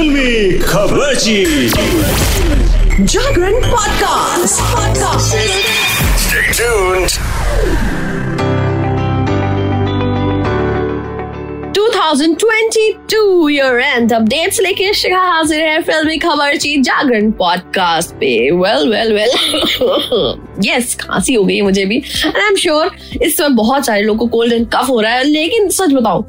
फिल्मी खबर Jagran podcast podcast Stay tuned. 2022 year end updates लेके शिखा हाजिर है फिल्मी खबर ची जागरण पॉडकास्ट पे। वेल वेल वेल यस खांसी हो गई मुझे भी। एंड आई एम श्योर इस समय बहुत सारे लोगों को कोल्ड एंड कफ हो रहा है। लेकिन सच बताओ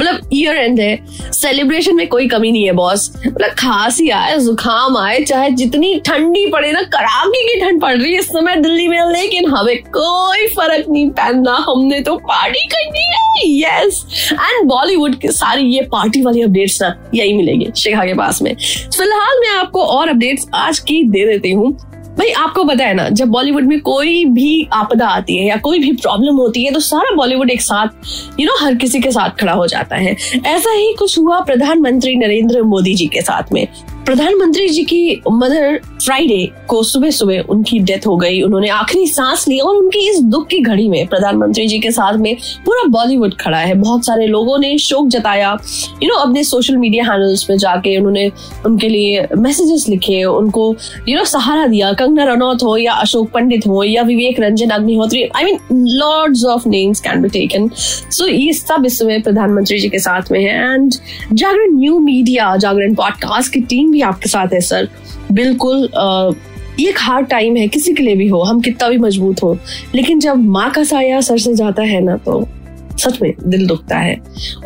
मतलब ईयर एंड है। सेलिब्रेशन में कोई कमी नहीं है बॉस मतलब खांसी आए, जुकाम आए, चाहे जितनी ठंडी पड़े ना, कड़ाके की ठंड पड़ रही है इस समय दिल्ली में, लेकिन हमें कोई फ़र्क नहीं पहनना। हमने तो पार्टी करनी है। यस एंड बॉलीवुड की सारी ये पार्टी वाली अपडेट्स ना, यही मिलेगी शिखा के पास में। फ़िलहाल मैं आपको और अपडेट्स आज की दे देती हूँ। भाई, आपको पता है ना, जब बॉलीवुड में कोई भी आपदा आती है या कोई भी प्रॉब्लम होती है तो सारा बॉलीवुड एक साथ यू नो हर किसी के साथ खड़ा हो जाता है। ऐसा ही कुछ हुआ प्रधानमंत्री नरेंद्र मोदी जी के साथ में। प्रधानमंत्री जी की मदर फ्राइडे को सुबह सुबह उनकी डेथ हो गई, उन्होंने आखिरी सांस ली और उनकी इस दुख की घड़ी में प्रधानमंत्री जी के साथ में पूरा बॉलीवुड खड़ा है। बहुत सारे लोगों ने शोक जताया। यू नो अपने सोशल मीडिया हैंडल्स पे जाके उन्होंने उनके लिए मैसेजेस लिखे, उनको यू नो सहारा दिया। कंगना रनौत हो या अशोक पंडित हो या Vivek Ranjan Agnihotri I mean lords of names can be taken so ये सब इस समय प्रधानमंत्री जी के साथ में है। And Jagran new media Jagran podcast की टीम भी आपके साथ है, सर। बिल्कुल ये एक हार्ड टाइम है, किसी के लिए भी हो, हम कितना भी मज़बूत हो। लेकिन जब माँ का साया सर से जाता है ना तो सच में दिल दुखता है।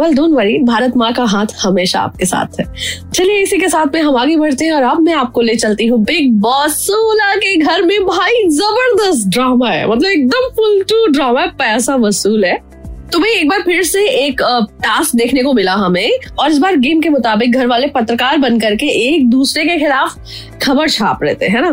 वेल डोंट वरी भारत माँ का हाथ हमेशा आपके साथ है। चलिए, इसी के साथ में हम आगे बढ़ते हैं और अब मैं आपको ले चलती हूँ बिग बॉस सोलह के घर में भाई ज़बरदस्त ड्रामा है। मतलब एकदम फुल टू ड्रामा है, पैसा वसूल है। तो भाई, एक बार फिर से एक टास्क देखने को मिला हमें और इस बार गेम के मुताबिक घर वाले पत्रकार बन करके एक दूसरे के खिलाफ खबर छाप रहे थे, है ना?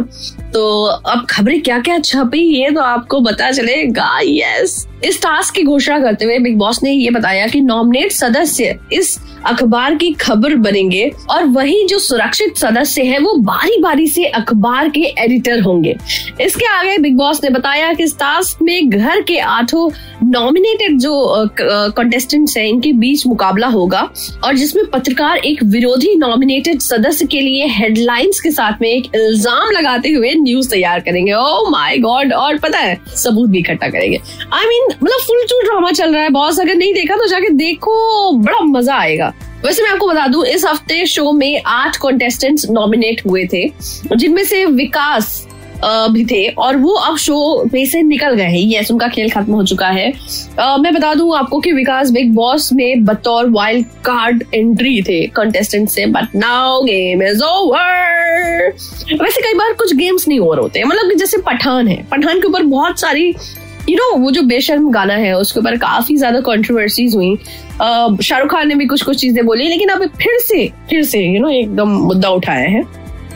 तो अब खबरें क्या क्या छपी, ये तो आपको पता चलेगा यस इस टास्क की घोषणा करते हुए बिग बॉस ने ये बताया कि नॉमिनेट सदस्य इस अखबार की खबर बनेंगे और वही जो सुरक्षित सदस्य है वो बारी बारी से अखबार के एडिटर होंगे। इसके आगे बिग बॉस ने बताया कि इस टास्क में घर के आठों नॉमिनेटेड जो कंटेस्टेंट्स हैं इनके बीच मुकाबला होगा और जिसमें पत्रकार एक विरोधी नॉमिनेटेड सदस्य के लिए हेडलाइंस के साथ में एक इल्ज़ाम लगाते हुए न्यूज़ तैयार करेंगे। ओ माय गॉड और पता है सबूत भी इकट्ठा करेंगे। आई I मीन mean, मतलब फुल टू ड्रामा चल रहा है बॉस अगर नहीं देखा तो जाके देखो बड़ा मज़ा आएगा। वैसे मैं आपको बता दूँ इस हफ़्ते शो में आठ कॉन्टेस्टेंट्स नॉमिनेट हुए थे जिनमें से विकास भी थे और वो अब शो में से निकल गए हैं। यस उनका खेल खत्म हो चुका है। अ, मैं बता दूँ आपको कि विकास बिग बॉस में बतौर वाइल्ड कार्ड एंट्री थे कंटेस्टेंट से but now game is over वैसे कई बार कुछ गेम्स नहीं ओवर होते मतलब जैसे पठान है पठान के ऊपर बहुत सारी यू नो वो जो बेशर्म गाना है, उसके ऊपर काफ़ी ज़्यादा कंट्रोवर्सीज हुई। शाहरुख खान ने भी कुछ कुछ चीज़ें बोली, लेकिन अब फिर से फिर से यू नो एकदम मुद्दा उठाया है।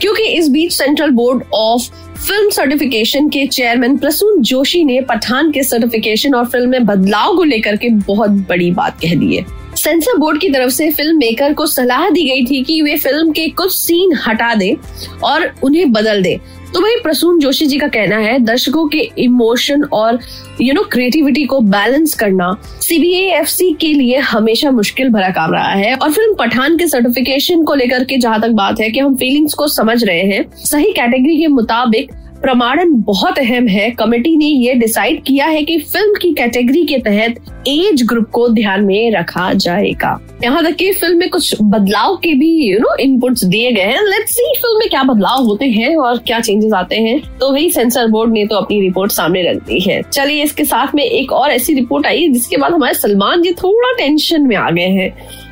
क्योंकि इस बीच central board of film certification के चेयरमैन प्रसून जोशी ने पठान के सर्टिफिकेशन और फ़िल्म में बदलाव को लेकर के बहुत बड़ी बात कह दी है। सेंसर बोर्ड की तरफ़ से फ़िल्म मेकर को सलाह दी गई थी कि वे फ़िल्म के कुछ सीन हटा दे और उन्हें बदल दे। तो भाई प्रसून जोशी जी का कहना है, दर्शकों के इमोशन और यू नो क्रिएटिविटी को बैलेंस करना सीबीएफसी के लिए हमेशा मुश्किल भरा काम रहा है। और फ़िल्म पठान के सर्टिफिकेशन को लेकर के जहाँ तक बात है कि हम फीलिंग्स को समझ रहे हैं, सही कैटेगरी के मुताबिक प्रमाणन बहुत अहम है। कमेटी ने ये डिसाइड किया है कि फ़िल्म की कैटेगरी के तहत एज ग्रुप को ध्यान में रखा जाएगा। यहाँ तक कि फ़िल्म में कुछ बदलाव के भी यू नो इनपुट्स दिए गए हैं। लेट्स सी फ़िल्म में क्या बदलाव होते हैं और क्या चेंजेस आते हैं। तो वही सेंसर बोर्ड ने तो अपनी रिपोर्ट सामने रख दी है। चलिए इसके साथ में एक और ऐसी रिपोर्ट आई, जिसके बाद हमारे सलमान जी थोड़ा टेंशन में आ गए हैं।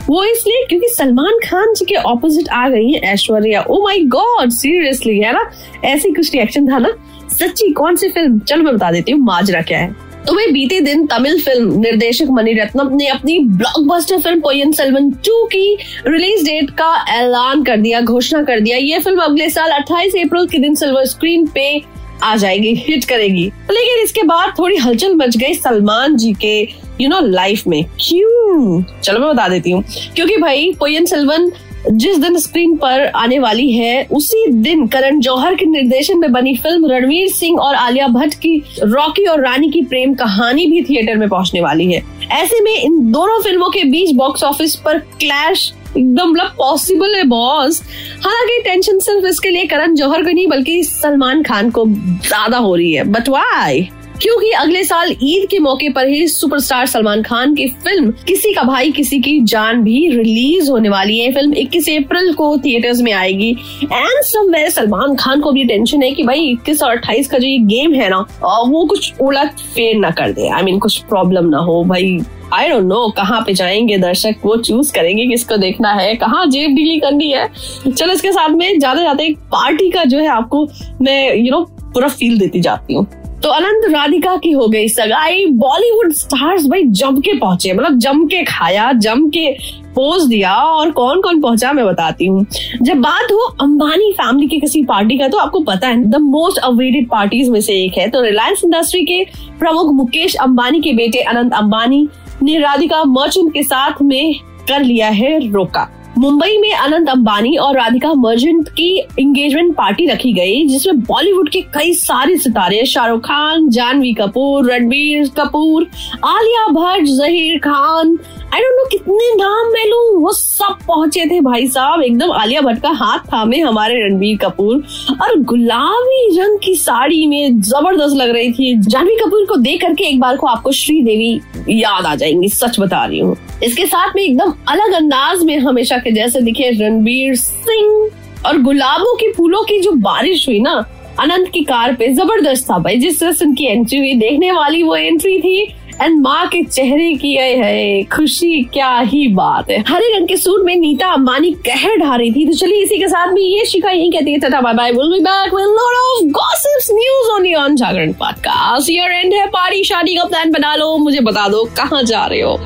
वो इसलिए क्योंकि सलमान खान जी के ऑपोजिट आ गई है, Aishwarya. Oh my god seriously है ना? ऐसी कुछ रिएक्शन था ना? सच्ची, कौन सी फ़िल्म चलो मैं बता देती हूँ, माजरा क्या है। तो वही बीते दिन तमिल फ़िल्म निर्देशक मणिरत्नम ने अपनी ब्लॉकबस्टर फ़िल्म पोयन सेल्वन 2 की रिलीज़ डेट का ऐलान कर दिया, घोषणा कर दिया। ये फ़िल्म अगले साल 28 अप्रैल के दिन सिल्वर स्क्रीन पे आ जाएगी हिट करेगी। लेकिन इसके बाद थोड़ी हलचल मच गई सलमान जी के यू नो लाइफ में। क्यों? चलो मैं बता देती हूँ। क्योंकि भाई पोयन सेल्वन जिस दिन स्क्रीन पर आने वाली है, उसी दिन करण जौहर के निर्देशन में बनी फ़िल्म रणवीर सिंह और आलिया भट्ट की रॉकी और रानी की प्रेम कहानी भी थिएटर में पहुँचने वाली है। ऐसे में इन दोनों फ़िल्मों के बीच बॉक्स ऑफ़िस पर क्लैश एकदम मतलब पॉसिबल है बॉस हालाँकि टेंशन सिर्फ़ इसके लिए करण जौहर को नहीं, बल्कि सलमान खान को ज़्यादा हो रही है. बट वाई क्योंकि अगले साल ईद के मौके पर ही सुपरस्टार सलमान खान की फ़िल्म किसी का भाई किसी की जान भी रिलीज़ होने वाली है। फ़िल्म 21 अप्रैल को थिएटर्स में आएगी। एंड समवेयर सलमान खान को भी टेंशन है कि भाई इक्कीस और अट्ठाईस का जो ये गेम है ना वो कुछ उलट फेर ना कर दे। आई I मीन mean, कुछ प्रॉब्लम ना हो। भाई आई डोंट नो कहाँ पे जाएँगे दर्शक वो चूज़ करेंगे किसको देखना है कहाँ जेब डीली करनी है। चलो इसके साथ में जाते जाते एक पार्टी का जो है आपको मैं यू you नो know, पूरा फील देती जाती हूँ। तो अनंत राधिका की हो गई सगाई। बॉलीवुड स्टार्स भाई जम के पहुँचे मतलब जम के खाया जम के पोज दिया और कौन कौन पहुँचा मैं बताती हूँ। जब बात हो अंबानी फैमिली की किसी पार्टी का तो आपको पता है द मोस्ट अवेटेड पार्टीज़ में से एक है। तो रिलायंस इंडस्ट्री के प्रमुख मुकेश अंबानी के बेटे अनंत अंबानी ने राधिका मर्चेंट के साथ में कर लिया है रोका। मुंबई में अनंत अंबानी और राधिका मर्जेंट की एंगेजमेंट पार्टी रखी गई, जिसमें बॉलीवुड के कई सारे सितारे Shahrukh Khan, Janhvi Kapoor, Ranbir Kapoor, Alia Bhatt, Zaheer Khan. I don't know कितने नाम मैं लू, वो सब पहुँचे थे भाई साहब। एकदम आलिया भट्ट का हाथ थामे हमारे रणबीर कपूर। और गुलाबी रंग की साड़ी में ज़बरदस्त लग रही थी। जानवी कपूर को देख करके एक बार को आपको श्रीदेवी याद आ जाएँगी, सच बता रही हूँ। इसके साथ में एकदम अलग अंदाज में हमेशा के जैसे दिखे, रणबीर सिंह और गुलाबों की फूलों की जो बारिश हुई ना, अनंत की कार पे ज़बरदस्त था भाई। जिस तरह से उनकी एंट्री हुई, देखने वाली वो एंट्री थी एंड माँ के चेहरे की है, खुशी क्या ही बात है। हरे रंग के सूट में नीता अंबानी कहर ढा रही थी। तो चलिए इसी के साथ में ये शिका यही कहती है bye bye will be back with lot of gossips news only on Jagran podcast your end है पार्टी शादी का प्लान बना लो, मुझे बता दो, कहाँ जा रहे हो?